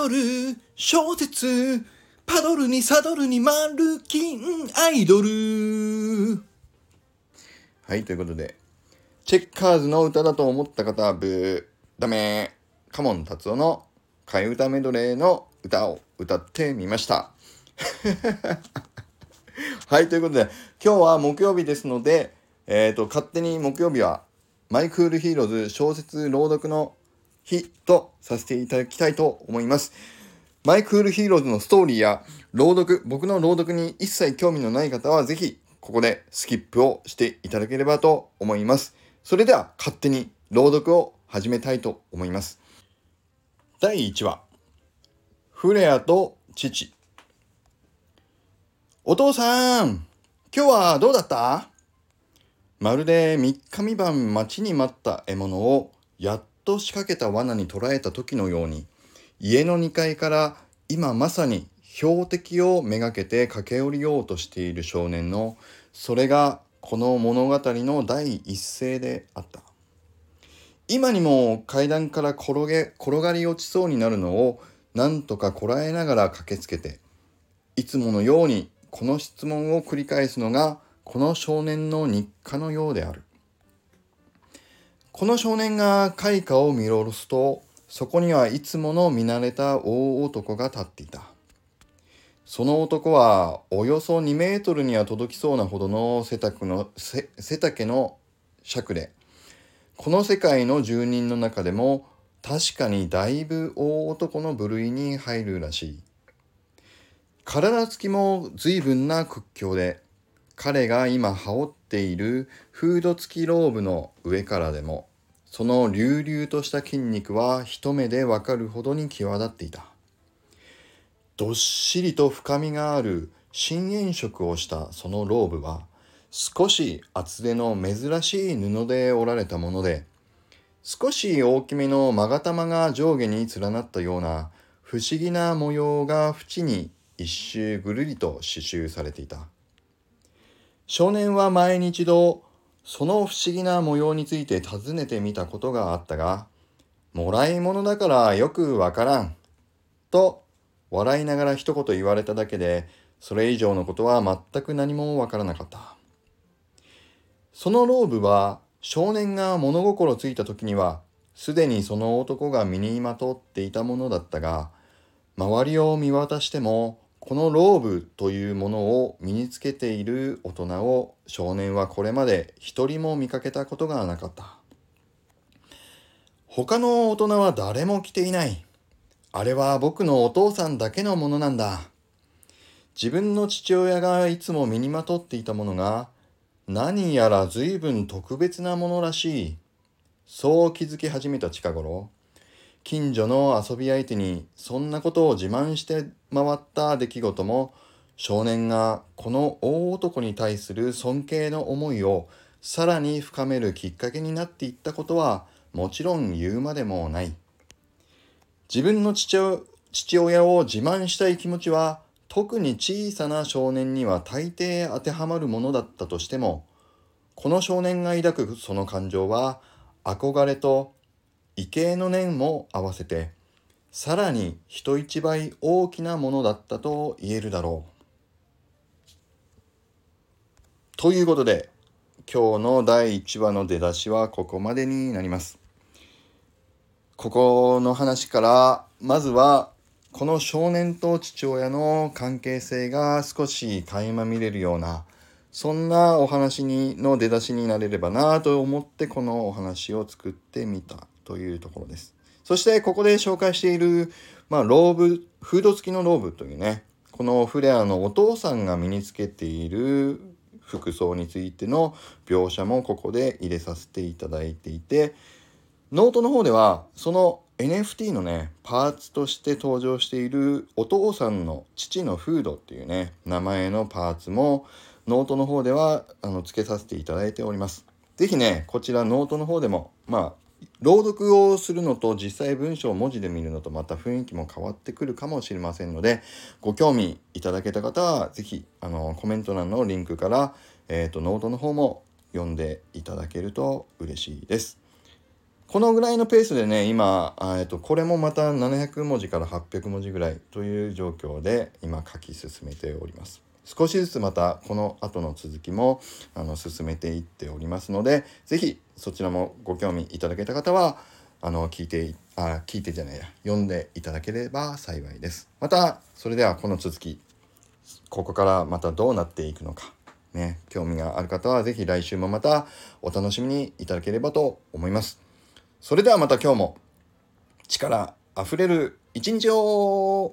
ドル小説パドルにサドルにマルキンアイドル。はいということでチェッカーズの歌だと思った方はブー。ダメ。嘉門達夫の替え歌メドレーの歌を歌ってみました。はいということで今日は木曜日ですのでえっ、ー、と勝手に木曜日は My Cool HEROES 小説朗読の日とさせていただきたいと思います。 My Cool HEROES のストーリーや朗読、僕の朗読に一切興味のない方はぜひここでスキップをしていただければと思います。それでは勝手に朗読を始めたいと思います。第1話。フレアと父。お父さん、今日はどうだった？まるで3日3晩待ちに待った獲物をやっと仕掛けた罠に捕らえた時のように家の2階から今まさに標的をめがけて駆け下りようとしている少年のそれがこの物語の第一声であった今にも階段から転げ転がり落ちそうになるのをなんとかこらえながら駆けつけていつものようにこの質問を繰り返すのがこの少年の日課のようである。この少年が開花を見下ろすと、そこにはいつもの見慣れた大男が立っていた。その男はおよそ2メートルには届きそうなほどの背丈の背丈の尺で、この世界の住人の中でも確かにだいぶ大男の部類に入るらしい。体つきも随分な屈強で、彼が今羽織っているフード付きローブの上からでもその隆々とした筋肉は一目でわかるほどに際立っていたどっしりと深みがある深遠色をしたそのローブは少し厚手の珍しい布で織られたもので少し大きめの勾玉が上下に連なったような不思議な模様が縁に一周ぐるりと刺繍されていた。少年は前に一度その不思議な模様について尋ねてみたことがあったが、もらい物だからよくわからん。と笑いながら一言言われただけで、それ以上のことは全く何もわからなかった。そのローブは少年が物心ついた時には、すでにその男が身にまとっていたものだったが、周りを見渡してもこのローブというものを身につけている大人を少年はこれまで一人も見かけたことがなかった。他の大人は誰も着ていない。あれは僕のお父さんだけのものなんだ。自分の父親がいつも身にまとっていたものが何やら随分特別なものらしい。そう気づき始めた近頃、近所の遊び相手にそんなことを自慢して回った出来事も少年がこの大男に対する尊敬の思いをさらに深めるきっかけになっていったことはもちろん言うまでもない。自分の父親を自慢したい気持ちは特に小さな少年には大抵当てはまるものだったとしてもこの少年が抱くその感情は憧れと畏敬の念も合わせてさらに人一倍大きなものだったと言えるだろう。ということで今日の第1話の出だしはここまでになります。ここの話からまずはこの少年と父親の関係性が少し垣間見れるようなそんなお話にの出だしになれればなと思ってこのお話を作ってみたというところです。そしてここで紹介している、まあ、ローブ、フード付きのローブというね、このフレアのお父さんが身につけている服装についての描写もここで入れさせていただいていて、ノートの方ではその NFT のね、パーツとして登場しているお父さんの父のフードっていうね、名前のパーツもノートの方ではあの付けさせていただいております。是非ね、こちらノートの方でも、まあ、朗読をするのと実際文章を文字で見るのとまた雰囲気も変わってくるかもしれませんのでご興味いただけた方は是非あのコメント欄のリンクから、えーと、ノートの方も読んでいただけると嬉しいです。このぐらいのペースでね今えっとこれもまた700文字から800文字ぐらいという状況で今書き進めております少しずつまたこの後の続きもあの進めていっておりますので是非そちらもご興味いただけた方はあの聞いてあ聞いてじゃないや読んでいただければ幸いです。またそれではこの続きここからまたどうなっていくのかね興味がある方は是非来週もまたお楽しみにいただければと思います。それではまた今日も力あふれる一日を